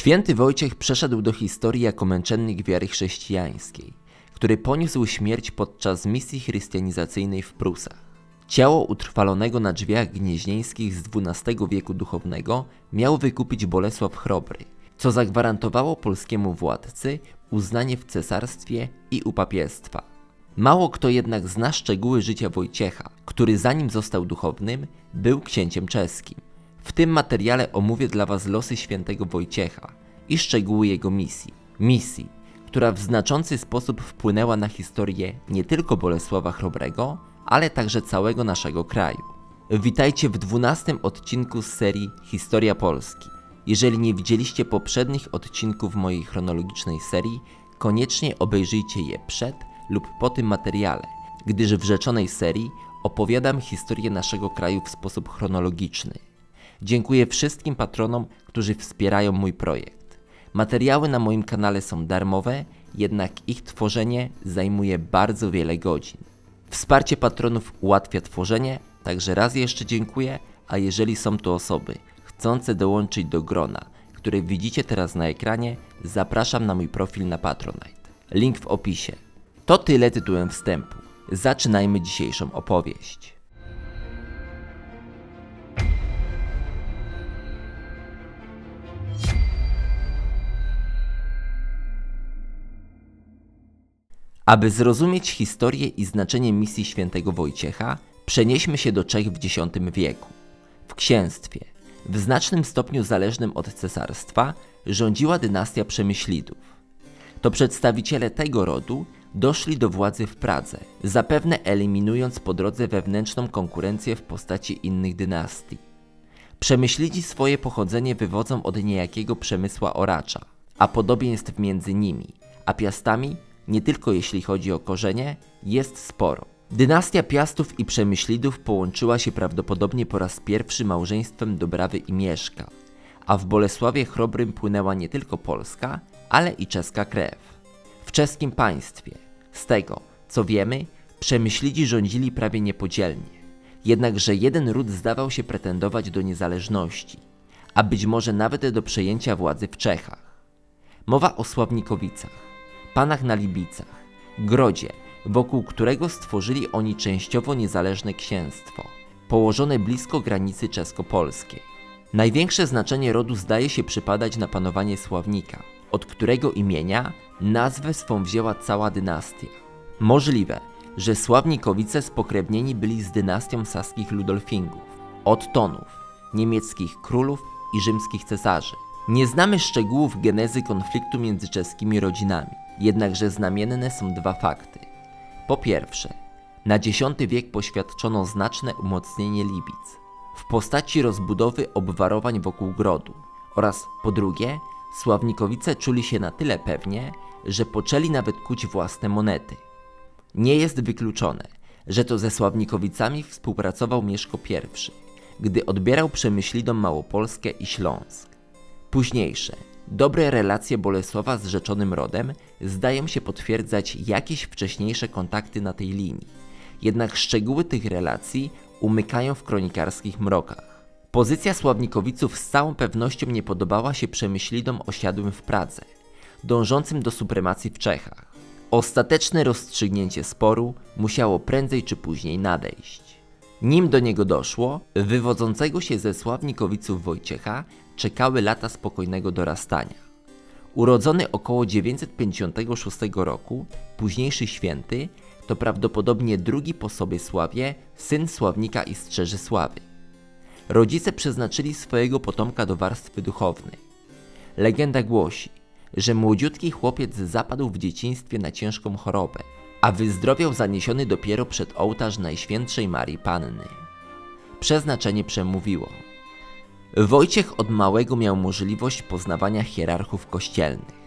Święty Wojciech przeszedł do historii jako męczennik wiary chrześcijańskiej, który poniósł śmierć podczas misji chrystianizacyjnej w Prusach. Ciało utrwalonego na drzwiach gnieźnieńskich z XII wieku duchownego miał wykupić Bolesław Chrobry, co zagwarantowało polskiemu władcy uznanie w cesarstwie i u papiestwa. Mało kto jednak zna szczegóły życia Wojciecha, który zanim został duchownym, był księciem czeskim. W tym materiale omówię dla Was losy świętego Wojciecha i szczegóły jego misji. Misji, która w znaczący sposób wpłynęła na historię nie tylko Bolesława Chrobrego, ale także całego naszego kraju. Witajcie w dwunastym odcinku z serii Historia Polski. Jeżeli nie widzieliście poprzednich odcinków mojej chronologicznej serii, koniecznie obejrzyjcie je przed lub po tym materiale, gdyż w rzeczonej serii opowiadam historię naszego kraju w sposób chronologiczny. Dziękuję wszystkim patronom, którzy wspierają mój projekt. Materiały na moim kanale są darmowe, jednak ich tworzenie zajmuje bardzo wiele godzin. Wsparcie patronów ułatwia tworzenie, także raz jeszcze dziękuję, a jeżeli są to osoby chcące dołączyć do grona, które widzicie teraz na ekranie, zapraszam na mój profil na Patronite. Link w opisie. To tyle tytułem wstępu. Zaczynajmy dzisiejszą opowieść. Aby zrozumieć historię i znaczenie misji świętego Wojciecha, przenieśmy się do Czech w X wieku. W księstwie, w znacznym stopniu zależnym od cesarstwa, rządziła dynastia Przemyślidów. To przedstawiciele tego rodu doszli do władzy w Pradze, zapewne eliminując po drodze wewnętrzną konkurencję w postaci innych dynastii. Przemyślidzi swoje pochodzenie wywodzą od niejakiego Przemysła Oracza, a podobieństw między nimi, a Piastami nie tylko jeśli chodzi o korzenie, jest sporo. Dynastia Piastów i Przemyślidów połączyła się prawdopodobnie po raz pierwszy małżeństwem Dobrawy i Mieszka, a w Bolesławie Chrobrym płynęła nie tylko polska, ale i czeska krew. W czeskim państwie, z tego co wiemy, Przemyślidzi rządzili prawie niepodzielnie, jednakże jeden ród zdawał się pretendować do niezależności, a być może nawet do przejęcia władzy w Czechach. Mowa o Sławnikowicach panach na Libicach, Grodzie, wokół którego stworzyli oni częściowo niezależne księstwo, położone blisko granicy czesko-polskiej. Największe znaczenie rodu zdaje się przypadać na panowanie Sławnika, od którego imienia nazwę swą wzięła cała dynastia. Możliwe, że Sławnikowice spokrewnieni byli z dynastią saskich Ludolfingów, Ottonów, niemieckich królów i rzymskich cesarzy. Nie znamy szczegółów genezy konfliktu między czeskimi rodzinami. Jednakże znamienne są dwa fakty. Po pierwsze, na X wiek poświadczono znaczne umocnienie Libic w postaci rozbudowy obwarowań wokół grodu oraz po drugie, Sławnikowice czuli się na tyle pewnie, że poczęli nawet kuć własne monety. Nie jest wykluczone, że to ze Sławnikowicami współpracował Mieszko I, gdy odbierał Przemyślidom Małopolskę i Śląsk. Późniejsze, Dobre relacje Bolesława z rzeczonym rodem zdają się potwierdzać jakieś wcześniejsze kontakty na tej linii. Jednak szczegóły tych relacji umykają w kronikarskich mrokach. Pozycja Sławnikowiców z całą pewnością nie podobała się przemyślidom osiadłym w Pradze, dążącym do supremacji w Czechach. Ostateczne rozstrzygnięcie sporu musiało prędzej czy później nadejść. Nim do niego doszło, wywodzącego się ze Sławnikowiców Wojciecha czekały lata spokojnego dorastania. Urodzony około 956 roku, późniejszy święty, to prawdopodobnie drugi po sobie Sławie syn Sławnika i Strzeży Sławy. Rodzice przeznaczyli swojego potomka do warstwy duchownej. Legenda głosi, że młodziutki chłopiec zapadł w dzieciństwie na ciężką chorobę, a wyzdrowiał zaniesiony dopiero przed ołtarz Najświętszej Marii Panny. Przeznaczenie przemówiło – Wojciech od małego miał możliwość poznawania hierarchów kościelnych.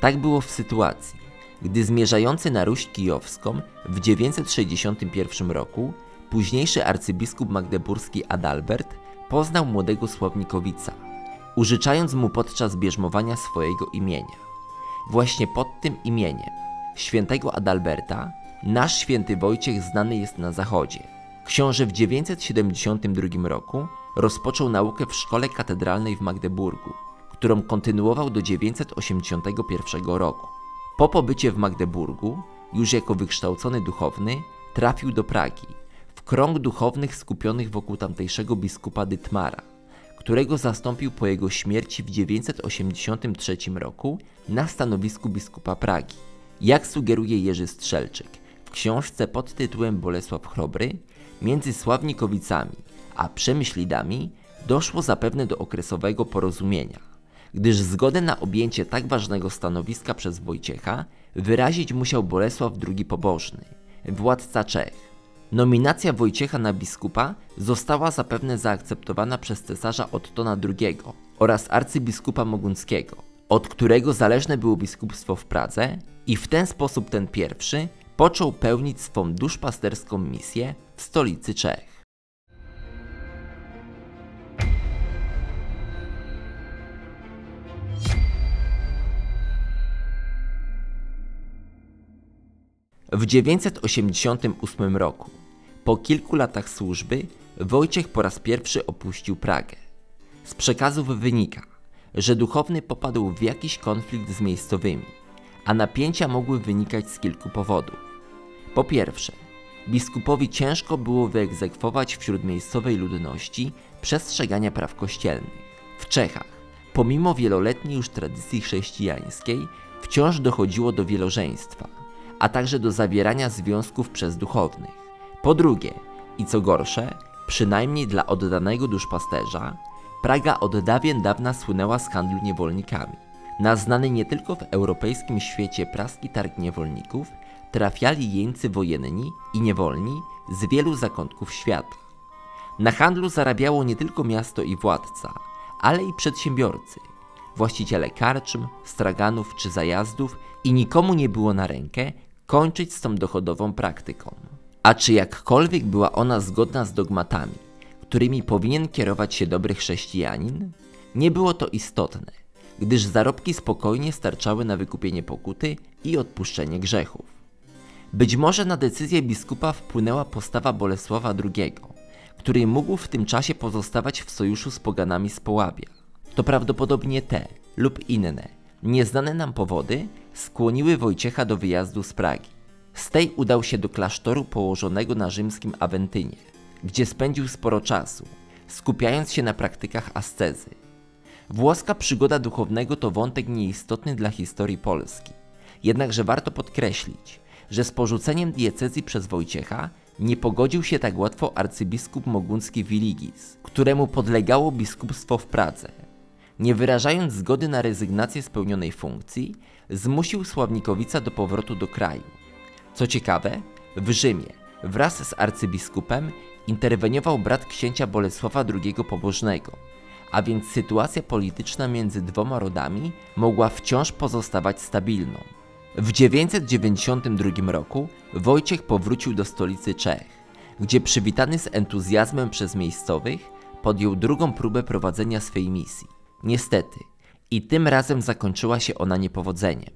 Tak było w sytuacji, gdy zmierzający na Ruś Kijowską w 961 roku późniejszy arcybiskup magdeburski Adalbert poznał młodego Sławnikowica, użyczając mu podczas bierzmowania swojego imienia. Właśnie pod tym imieniem, świętego Adalberta, nasz święty Wojciech znany jest na zachodzie. Książę w 972 roku rozpoczął naukę w szkole katedralnej w Magdeburgu, którą kontynuował do 981 roku. Po pobycie w Magdeburgu, już jako wykształcony duchowny, trafił do Pragi, w krąg duchownych skupionych wokół tamtejszego biskupa Dytmara, którego zastąpił po jego śmierci w 983 roku na stanowisku biskupa Pragi. Jak sugeruje Jerzy Strzelczyk w książce pod tytułem Bolesław Chrobry, między Sławnikowicami a Przemyślidami doszło zapewne do okresowego porozumienia, gdyż zgodę na objęcie tak ważnego stanowiska przez Wojciecha wyrazić musiał Bolesław II Pobożny, władca Czech. Nominacja Wojciecha na biskupa została zapewne zaakceptowana przez cesarza Ottona II oraz arcybiskupa Mogunckiego, od którego zależne było biskupstwo w Pradze i w ten sposób ten pierwszy począł pełnić swą duszpasterską misję w stolicy Czech. W 988 roku, po kilku latach służby, Wojciech po raz pierwszy opuścił Pragę. Z przekazów wynika, że duchowny popadł w jakiś konflikt z miejscowymi, a napięcia mogły wynikać z kilku powodów. Po pierwsze, biskupowi ciężko było wyegzekwować wśród miejscowej ludności przestrzegania praw kościelnych. W Czechach, pomimo wieloletniej już tradycji chrześcijańskiej, wciąż dochodziło do wielożeństwa, a także do zawierania związków przez duchownych. Po drugie, i co gorsze, przynajmniej dla oddanego duszpasterza, Praga od dawien dawna słynęła z handlu niewolnikami. Na znany nie tylko w europejskim świecie praski targ niewolników trafiali jeńcy wojenni i niewolni z wielu zakątków świata. Na handlu zarabiało nie tylko miasto i władca, ale i przedsiębiorcy, właściciele karczm, straganów czy zajazdów i nikomu nie było na rękę kończyć z tą dochodową praktyką. A czy jakkolwiek była ona zgodna z dogmatami, którymi powinien kierować się dobry chrześcijanin? Nie było to istotne, gdyż zarobki spokojnie starczały na wykupienie pokuty i odpuszczenie grzechów. Być może na decyzję biskupa wpłynęła postawa Bolesława II, który mógł w tym czasie pozostawać w sojuszu z poganami z Połabia. To prawdopodobnie te lub inne, nieznane nam powody skłoniły Wojciecha do wyjazdu z Pragi. Z tej udał się do klasztoru położonego na rzymskim Awentynie, gdzie spędził sporo czasu, skupiając się na praktykach ascezy. Włoska przygoda duchownego to wątek nieistotny dla historii Polski. Jednakże warto podkreślić, że z porzuceniem diecezji przez Wojciecha nie pogodził się tak łatwo arcybiskup moguncki Wiligis, któremu podlegało biskupstwo w Pradze. Nie wyrażając zgody na rezygnację z pełnionej funkcji, zmusił Sławnikowica do powrotu do kraju. Co ciekawe, w Rzymie wraz z arcybiskupem interweniował brat księcia Bolesława II Pobożnego, a więc sytuacja polityczna między dwoma rodami mogła wciąż pozostawać stabilną. W 992 roku Wojciech powrócił do stolicy Czech, gdzie przywitany z entuzjazmem przez miejscowych podjął drugą próbę prowadzenia swej misji. Niestety, i tym razem zakończyła się ona niepowodzeniem.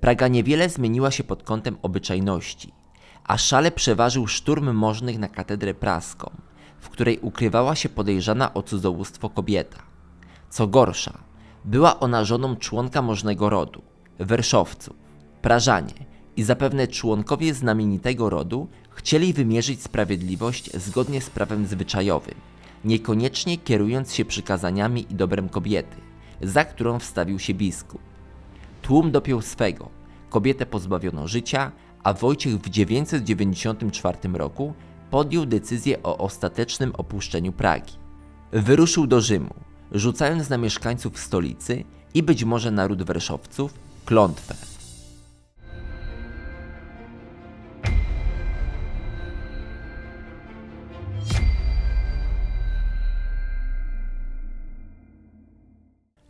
Praga niewiele zmieniła się pod kątem obyczajności, a szale przeważył szturm możnych na katedrę praską, w której ukrywała się podejrzana o cudzołóstwo kobieta. Co gorsza, była ona żoną członka możnego rodu, Werszowców. Prażanie i zapewne członkowie znamienitego rodu chcieli wymierzyć sprawiedliwość zgodnie z prawem zwyczajowym, niekoniecznie kierując się przykazaniami i dobrem kobiety, za którą wstawił się biskup. Tłum dopiął swego, kobietę pozbawiono życia, a Wojciech w 994 roku podjął decyzję o ostatecznym opuszczeniu Pragi. Wyruszył do Rzymu, rzucając na mieszkańców stolicy i być może naród Werszowców klątwę.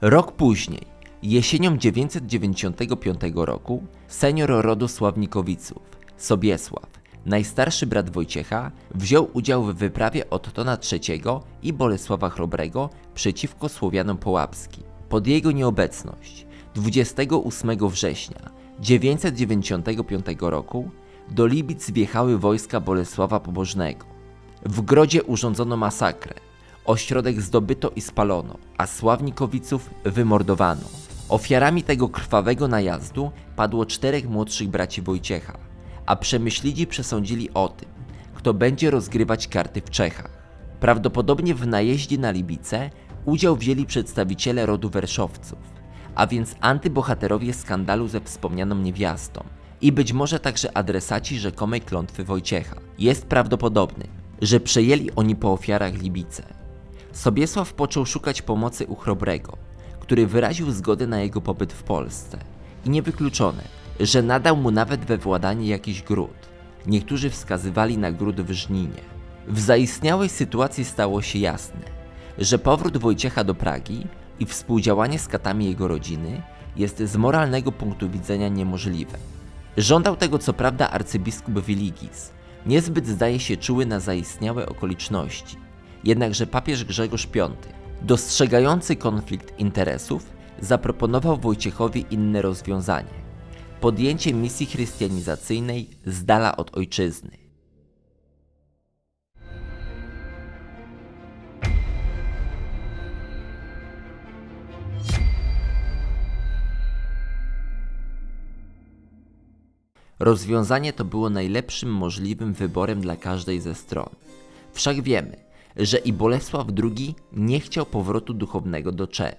Rok później, jesienią 995 roku, senior rodu Sławnikowiców, Sobiesław, najstarszy brat Wojciecha, wziął udział w wyprawie Ottona III i Bolesława Chrobrego przeciwko Słowianom Połapskim. Pod jego nieobecność 28 września 995 roku do Libic wjechały wojska Bolesława Pobożnego. W Grodzie urządzono masakrę, Ośrodek zdobyto i spalono, a sławnikowiców wymordowano. Ofiarami tego krwawego najazdu padło czterech młodszych braci Wojciecha, a przemyślidzi przesądzili o tym, kto będzie rozgrywać karty w Czechach. Prawdopodobnie w najeździe na Libice udział wzięli przedstawiciele rodu Werszowców, a więc antybohaterowie skandalu ze wspomnianą niewiastą i być może także adresaci rzekomej klątwy Wojciecha. Jest prawdopodobny, że przejęli oni po ofiarach Libice. Sobiesław począł szukać pomocy u Chrobrego, który wyraził zgodę na jego pobyt w Polsce i niewykluczone, że nadał mu nawet we władanie jakiś gród. Niektórzy wskazywali na gród w Żninie. W zaistniałej sytuacji stało się jasne, że powrót Wojciecha do Pragi i współdziałanie z katami jego rodziny jest z moralnego punktu widzenia niemożliwe. Żądał tego co prawda arcybiskup Wiligis, niezbyt zdaje się czuły na zaistniałe okoliczności. Jednakże papież Grzegorz V, dostrzegający konflikt interesów, zaproponował Wojciechowi inne rozwiązanie podjęcie misji chrystianizacyjnej z dala od ojczyzny. Rozwiązanie to było najlepszym możliwym wyborem dla każdej ze stron. Wszak wiemy, że i Bolesław II nie chciał powrotu duchownego do Czech.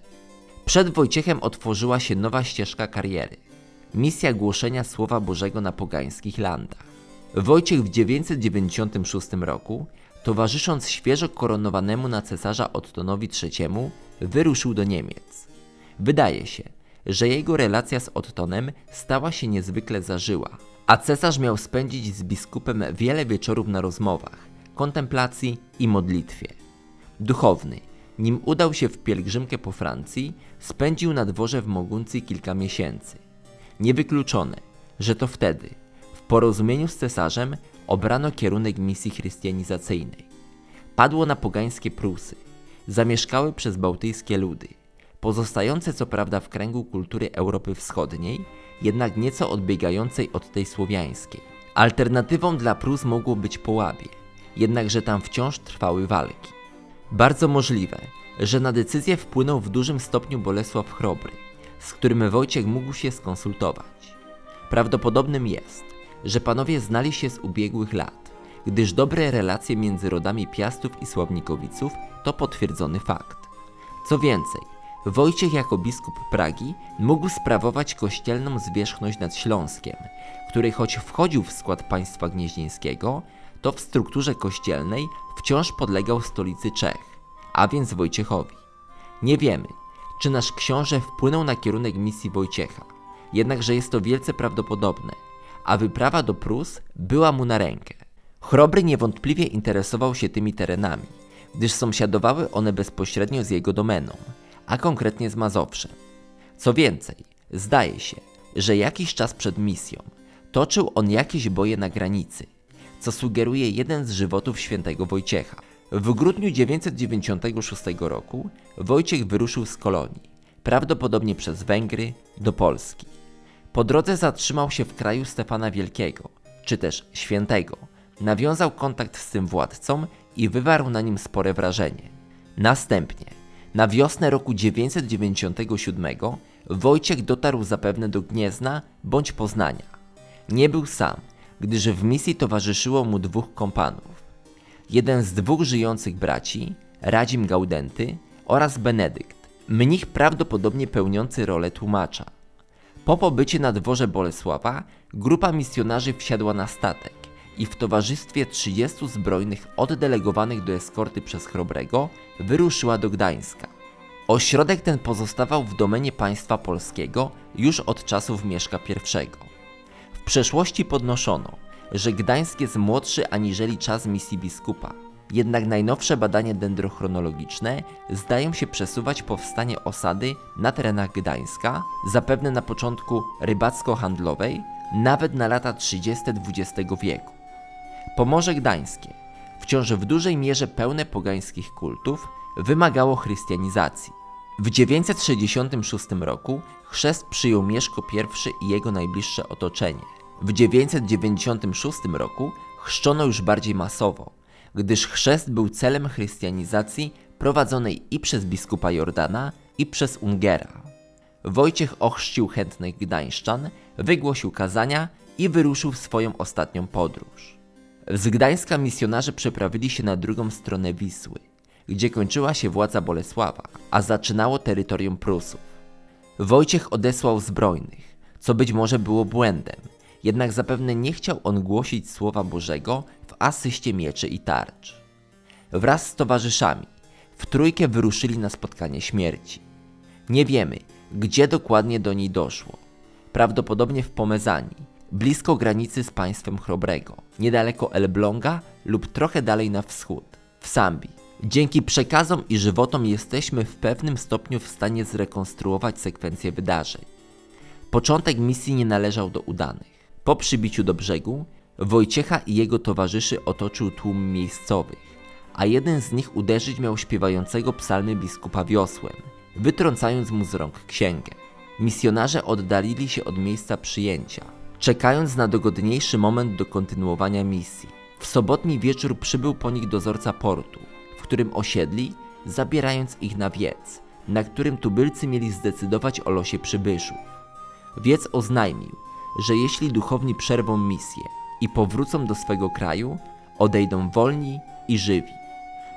Przed Wojciechem otworzyła się nowa ścieżka kariery misja głoszenia Słowa Bożego na pogańskich landach. Wojciech w 996 roku, towarzysząc świeżo koronowanemu na cesarza Ottonowi III, wyruszył do Niemiec. Wydaje się, że jego relacja z Ottonem stała się niezwykle zażyła, a cesarz miał spędzić z biskupem wiele wieczorów na rozmowach, kontemplacji i modlitwie. Duchowny, nim udał się w pielgrzymkę po Francji, spędził na dworze w Moguncji kilka miesięcy. Niewykluczone, że to wtedy, w porozumieniu z cesarzem, obrano kierunek misji chrystianizacyjnej. Padło na pogańskie Prusy, zamieszkałe przez bałtyjskie ludy, pozostające co prawda w kręgu kultury Europy Wschodniej, jednak nieco odbiegającej od tej słowiańskiej. Alternatywą dla Prus mogło być Połabie, jednakże tam wciąż trwały walki. Bardzo możliwe, że na decyzję wpłynął w dużym stopniu Bolesław Chrobry, z którym Wojciech mógł się skonsultować. Prawdopodobnym jest, że panowie znali się z ubiegłych lat, gdyż dobre relacje między rodami Piastów i Sławnikowiców to potwierdzony fakt. Co więcej, Wojciech jako biskup Pragi mógł sprawować kościelną zwierzchność nad Śląskiem, który choć wchodził w skład państwa gnieźnieńskiego, to w strukturze kościelnej wciąż podlegał stolicy Czech, a więc Wojciechowi. Nie wiemy, czy nasz książę wpłynął na kierunek misji Wojciecha. Jednakże jest to wielce prawdopodobne, a wyprawa do Prus była mu na rękę. Chrobry niewątpliwie interesował się tymi terenami, gdyż sąsiadowały one bezpośrednio z jego domeną, a konkretnie z Mazowszem. Co więcej, zdaje się, że jakiś czas przed misją toczył on jakieś boje na granicy, co sugeruje jeden z żywotów świętego Wojciecha. W grudniu 996 roku Wojciech wyruszył z kolonii, prawdopodobnie przez Węgry, do Polski. Po drodze zatrzymał się w kraju Stefana Wielkiego, czy też Świętego. Nawiązał kontakt z tym władcą i wywarł na nim spore wrażenie. Następnie, na wiosnę roku 997, Wojciech dotarł zapewne do Gniezna bądź Poznania. Nie był sam, gdyż w misji towarzyszyło mu dwóch kompanów jeden z dwóch żyjących braci, Radzim Gaudenty oraz Benedykt, mnich prawdopodobnie pełniący rolę tłumacza. Po pobycie na dworze Bolesława grupa misjonarzy wsiadła na statek i w towarzystwie 30 zbrojnych oddelegowanych do eskorty przez Chrobrego wyruszyła do Gdańska. Ośrodek ten pozostawał w domenie państwa polskiego już od czasów Mieszka I. Przeszłości podnoszono, że Gdańsk jest młodszy aniżeli czas misji biskupa. Jednak najnowsze badania dendrochronologiczne zdają się przesuwać powstanie osady na terenach Gdańska, zapewne na początku rybacko-handlowej, nawet na lata 30. XX wieku. Pomorze Gdańskie, wciąż w dużej mierze pełne pogańskich kultów, wymagało chrystianizacji. W 966 roku chrzest przyjął Mieszko I i jego najbliższe otoczenie. W 996 roku chrzczono już bardziej masowo, gdyż chrzest był celem chrystianizacji prowadzonej i przez biskupa Jordana, i przez Ungera. Wojciech ochrzcił chętnych gdańszczan, wygłosił kazania i wyruszył w swoją ostatnią podróż. Z Gdańska misjonarze przeprawili się na drugą stronę Wisły, gdzie kończyła się władza Bolesława, a zaczynało terytorium Prusów. Wojciech odesłał zbrojnych, co być może było błędem, jednak zapewne nie chciał on głosić słowa Bożego w asyście mieczy i tarcz. Wraz z towarzyszami w trójkę wyruszyli na spotkanie śmierci. Nie wiemy, gdzie dokładnie do niej doszło. Prawdopodobnie w Pomezanii, blisko granicy z państwem Chrobrego, niedaleko Elbląga lub trochę dalej na wschód, w Sambii. Dzięki przekazom i żywotom jesteśmy w pewnym stopniu w stanie zrekonstruować sekwencję wydarzeń. Początek misji nie należał do udanych. Po przybiciu do brzegu, Wojciecha i jego towarzyszy otoczył tłum miejscowych, a jeden z nich uderzyć miał śpiewającego psalmy biskupa wiosłem, wytrącając mu z rąk księgę. Misjonarze oddalili się od miejsca przyjęcia, czekając na dogodniejszy moment do kontynuowania misji. W sobotni wieczór przybył po nich dozorca portu, w którym osiedli, zabierając ich na wiec, na którym tubylcy mieli zdecydować o losie przybyszów. Wiec oznajmił, że jeśli duchowni przerwą misję i powrócą do swego kraju, odejdą wolni i żywi.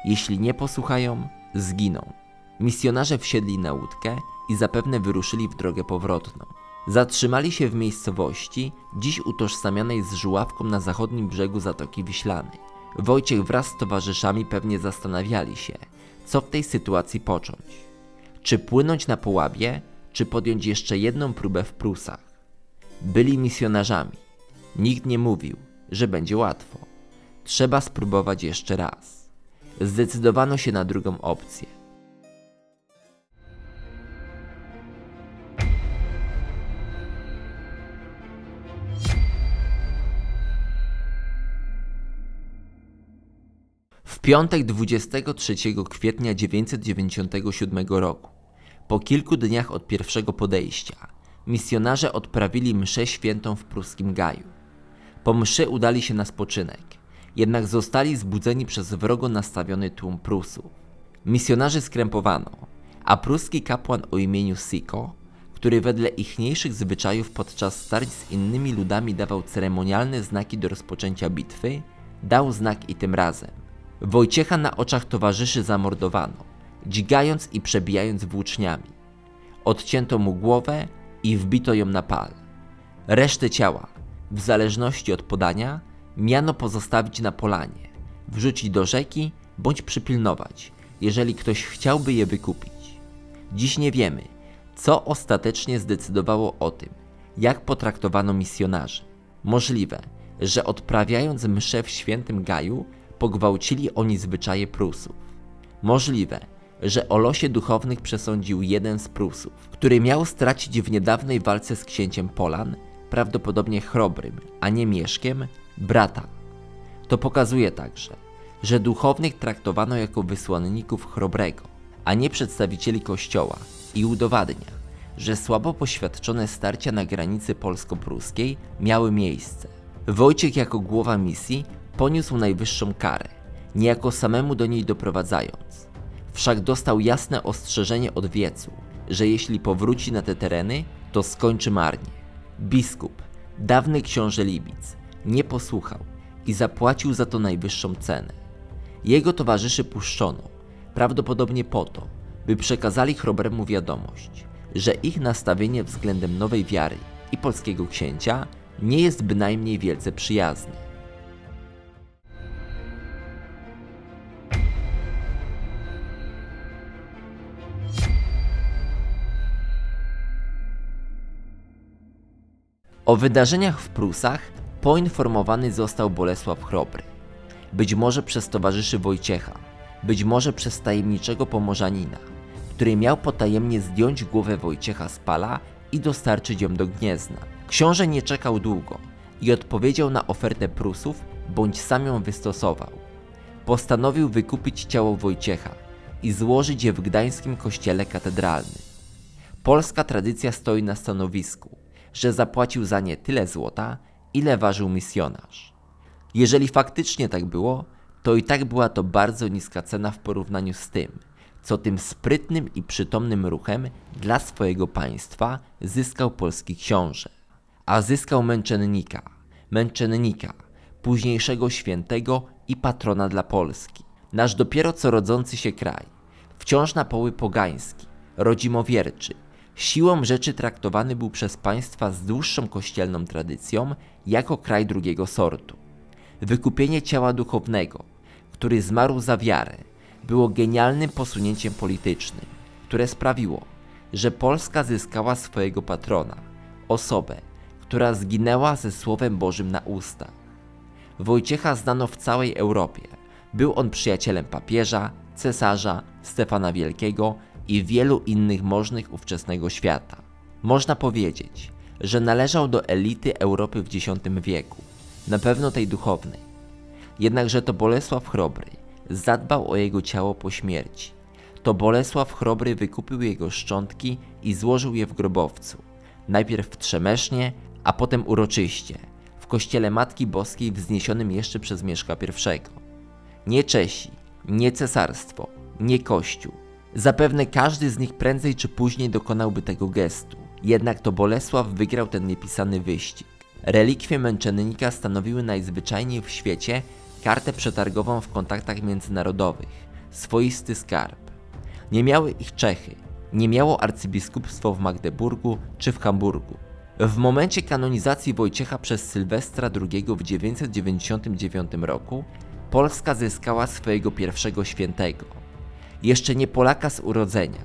Jeśli nie posłuchają, zginą. Misjonarze wsiedli na łódkę i zapewne wyruszyli w drogę powrotną. Zatrzymali się w miejscowości, dziś utożsamianej z żuławką na zachodnim brzegu Zatoki Wiślanej. Wojciech wraz z towarzyszami pewnie zastanawiali się, co w tej sytuacji począć. Czy płynąć na Połabie, czy podjąć jeszcze jedną próbę w Prusach. Byli misjonarzami. Nikt nie mówił, że będzie łatwo. Trzeba spróbować jeszcze raz. Zdecydowano się na drugą opcję. W piątek 23 kwietnia 997 roku, po kilku dniach od pierwszego podejścia, misjonarze odprawili mszę świętą w pruskim Gaju. Po mszy udali się na spoczynek, jednak zostali zbudzeni przez wrogo nastawiony tłum Prusów. Misjonarzy skrępowano, a pruski kapłan o imieniu Siko, który wedle ichniejszych zwyczajów podczas starć z innymi ludami dawał ceremonialne znaki do rozpoczęcia bitwy, dał znak i tym razem. Wojciecha na oczach towarzyszy zamordowano, dźgając i przebijając włóczniami. Odcięto mu głowę i wbito ją na pal. Resztę ciała, w zależności od podania, miano pozostawić na polanie, wrzucić do rzeki bądź przypilnować, jeżeli ktoś chciałby je wykupić. Dziś nie wiemy, co ostatecznie zdecydowało o tym, jak potraktowano misjonarzy. Możliwe, że odprawiając mszę w świętym Gaju, pogwałcili oni zwyczaje Prusów. Możliwe, że o losie duchownych przesądził jeden z Prusów, który miał stracić w niedawnej walce z księciem Polan, prawdopodobnie Chrobrym, a nie Mieszkiem, brata. To pokazuje także, że duchownych traktowano jako wysłanników Chrobrego, a nie przedstawicieli kościoła i udowadnia, że słabo poświadczone starcia na granicy polsko-pruskiej miały miejsce. Wojciech jako głowa misji poniósł najwyższą karę, niejako samemu do niej doprowadzając. Wszak dostał jasne ostrzeżenie od wiecu, że jeśli powróci na te tereny, to skończy marnie. Biskup, dawny książę Libic, nie posłuchał i zapłacił za to najwyższą cenę. Jego towarzyszy puszczono, prawdopodobnie po to, by przekazali Chrobremu wiadomość, że ich nastawienie względem nowej wiary i polskiego księcia nie jest bynajmniej wielce przyjazne. O wydarzeniach w Prusach poinformowany został Bolesław Chrobry. Być może przez towarzyszy Wojciecha, być może przez tajemniczego pomorzanina, który miał potajemnie zdjąć głowę Wojciecha z pala i dostarczyć ją do Gniezna. Książę nie czekał długo i odpowiedział na ofertę Prusów, bądź sam ją wystosował. Postanowił wykupić ciało Wojciecha i złożyć je w gdańskim kościele katedralnym. Polska tradycja stoi na stanowisku, że zapłacił za nie tyle złota, ile ważył misjonarz. Jeżeli faktycznie tak było, to i tak była to bardzo niska cena w porównaniu z tym, co tym sprytnym i przytomnym ruchem dla swojego państwa zyskał polski książę. A zyskał męczennika, męczennika, późniejszego świętego i patrona dla Polski. Nasz dopiero co rodzący się kraj, wciąż na poły pogański, rodzimowierczy, siłą rzeczy traktowany był przez państwa z dłuższą kościelną tradycją jako kraj drugiego sortu. Wykupienie ciała duchownego, który zmarł za wiarę, było genialnym posunięciem politycznym, które sprawiło, że Polska zyskała swojego patrona, osobę, która zginęła ze Słowem Bożym na ustach. Wojciecha znano w całej Europie. Był on przyjacielem papieża, cesarza, Stefana Wielkiego i wielu innych możnych ówczesnego świata. Można powiedzieć, że należał do elity Europy w X wieku, na pewno tej duchownej. Jednakże to Bolesław Chrobry zadbał o jego ciało po śmierci. To Bolesław Chrobry wykupił jego szczątki i złożył je w grobowcu. Najpierw w Trzemesznie, a potem uroczyście, w kościele Matki Boskiej wzniesionym jeszcze przez Mieszka I. Nie Czesi, nie cesarstwo, nie Kościół. Zapewne każdy z nich prędzej czy później dokonałby tego gestu. Jednak to Bolesław wygrał ten niepisany wyścig. Relikwie męczennika stanowiły najzwyczajniej w świecie kartę przetargową w kontaktach międzynarodowych, swoisty skarb. Nie miały ich Czechy, nie miało arcybiskupstwo w Magdeburgu czy w Hamburgu. W momencie kanonizacji Wojciecha przez Sylwestra II w 999 roku Polska zyskała swojego pierwszego świętego. Jeszcze nie Polaka z urodzenia,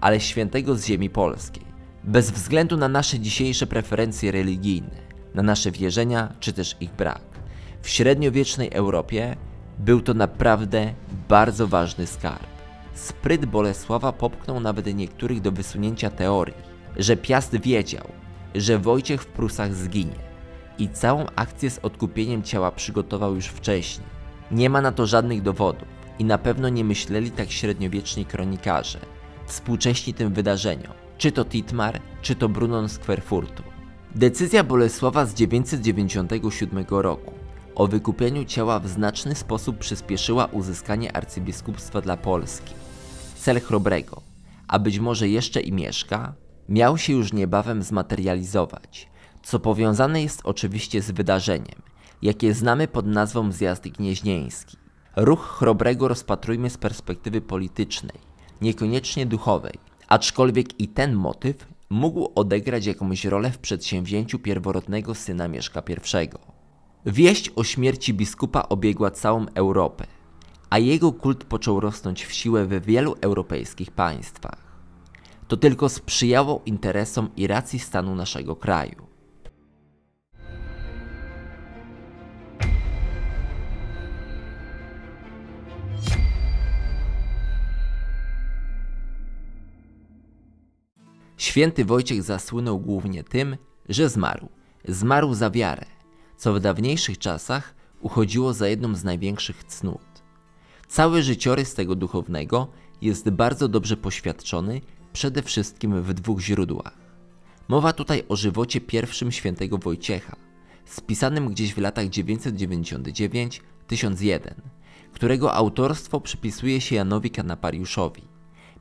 ale świętego z ziemi polskiej. Bez względu na nasze dzisiejsze preferencje religijne, na nasze wierzenia czy też ich brak. W średniowiecznej Europie był to naprawdę bardzo ważny skarb. Spryt Bolesława popchnął nawet niektórych do wysunięcia teorii, że Piast wiedział, że Wojciech w Prusach zginie i całą akcję z odkupieniem ciała przygotował już wcześniej. Nie ma na to żadnych dowodów i na pewno nie myśleli tak średniowieczni kronikarze, współcześni tym wydarzeniom, czy to Titmar, czy to Brunon z Kwerfurtu. Decyzja Bolesława z 997 roku o wykupieniu ciała w znaczny sposób przyspieszyła uzyskanie arcybiskupstwa dla Polski. Cel Chrobrego, a być może jeszcze i Mieszka, miał się już niebawem zmaterializować, co powiązane jest oczywiście z wydarzeniem, jakie znamy pod nazwą Zjazd Gnieźnieński. Ruch Chrobrego rozpatrujmy z perspektywy politycznej, niekoniecznie duchowej, aczkolwiek i ten motyw mógł odegrać jakąś rolę w przedsięwzięciu pierworodnego syna Mieszka I. Wieść o śmierci biskupa obiegła całą Europę, a jego kult począł rosnąć w siłę we wielu europejskich państwach. To tylko sprzyjało interesom i racji stanu naszego kraju. Święty Wojciech zasłynął głównie tym, że zmarł. Zmarł za wiarę, co w dawniejszych czasach uchodziło za jedną z największych cnót. Cały życiorys tego duchownego jest bardzo dobrze poświadczony przede wszystkim w dwóch źródłach. Mowa tutaj o żywocie pierwszym świętego Wojciecha, spisanym gdzieś w latach 999-1001, którego autorstwo przypisuje się Janowi Kanapariuszowi,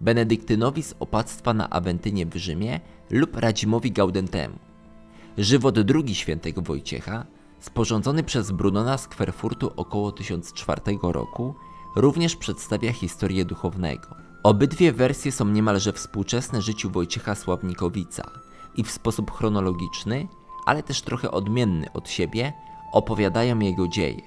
benedyktynowi z opactwa na Awentynie w Rzymie lub Radzimowi Gaudentemu. Żywot drugi świętego Wojciecha, sporządzony przez Brunona z Kwerfurtu około 1004 roku, również przedstawia historię duchownego. Obydwie wersje są niemalże współczesne życiu Wojciecha Sławnikowica i w sposób chronologiczny, ale też trochę odmienny od siebie, opowiadają jego dzieje.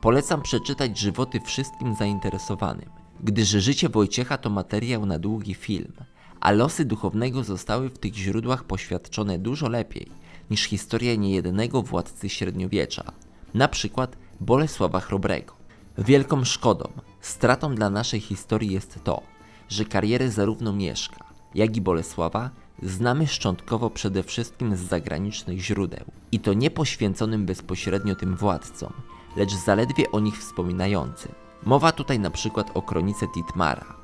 Polecam przeczytać żywoty wszystkim zainteresowanym, gdyż życie Wojciecha to materiał na długi film, a losy duchownego zostały w tych źródłach poświadczone dużo lepiej niż historia niejednego władcy średniowiecza, na przykład Bolesława Chrobrego. Wielką szkodą, stratą dla naszej historii jest to, że karierę zarówno Mieszka, jak i Bolesława znamy szczątkowo przede wszystkim z zagranicznych źródeł i to nie poświęconym bezpośrednio tym władcom, lecz zaledwie o nich wspominającym. Mowa tutaj na przykład o kronice Titmara.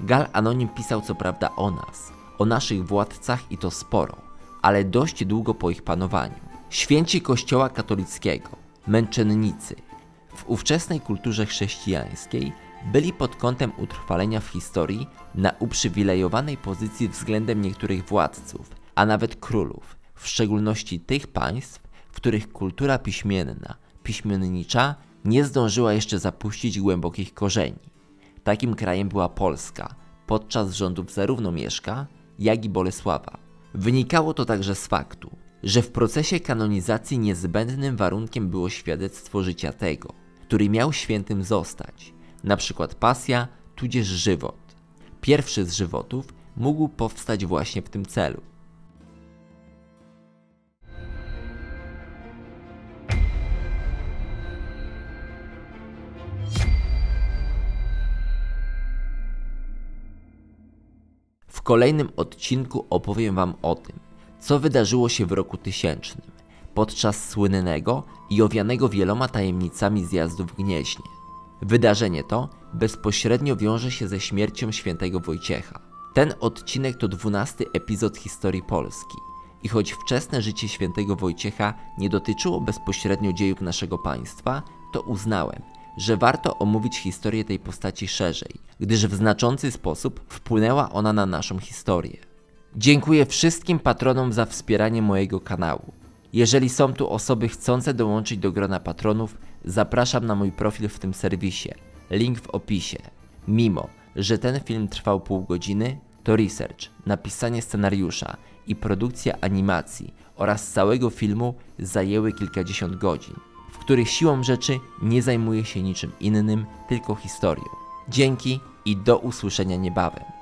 Gal Anonim pisał co prawda o nas, o naszych władcach i to sporo, ale dość długo po ich panowaniu. Święci Kościoła katolickiego, męczennicy, w ówczesnej kulturze chrześcijańskiej byli pod kątem utrwalenia w historii na uprzywilejowanej pozycji względem niektórych władców, a nawet królów, w szczególności tych państw, w których kultura piśmienna, piśmiennicza nie zdążyła jeszcze zapuścić głębokich korzeni. Takim krajem była Polska podczas rządów zarówno Mieszka, jak i Bolesława. Wynikało to także z faktu, że w procesie kanonizacji niezbędnym warunkiem było świadectwo życia tego, który miał świętym zostać, na przykład pasja, tudzież żywot. Pierwszy z żywotów mógł powstać właśnie w tym celu. Kolejnym odcinku opowiem Wam o tym, co wydarzyło się w roku tysięcznym, podczas słynnego i owianego wieloma tajemnicami zjazdu w Gnieźnie. Wydarzenie to bezpośrednio wiąże się ze śmiercią świętego Wojciecha. Ten odcinek to dwunasty epizod historii Polski. I choć wczesne życie świętego Wojciecha nie dotyczyło bezpośrednio dziejów naszego państwa, to uznałem, że warto omówić historię tej postaci szerzej, gdyż w znaczący sposób wpłynęła ona na naszą historię. Dziękuję wszystkim patronom za wspieranie mojego kanału. Jeżeli są tu osoby chcące dołączyć do grona patronów, zapraszam na mój profil w tym serwisie. Link w opisie. Mimo, że ten film trwał pół godziny, to research, napisanie scenariusza i produkcja animacji oraz całego filmu zajęły kilkadziesiąt godzin, których siłą rzeczy nie zajmuję się niczym innym, tylko historią. Dzięki i do usłyszenia niebawem.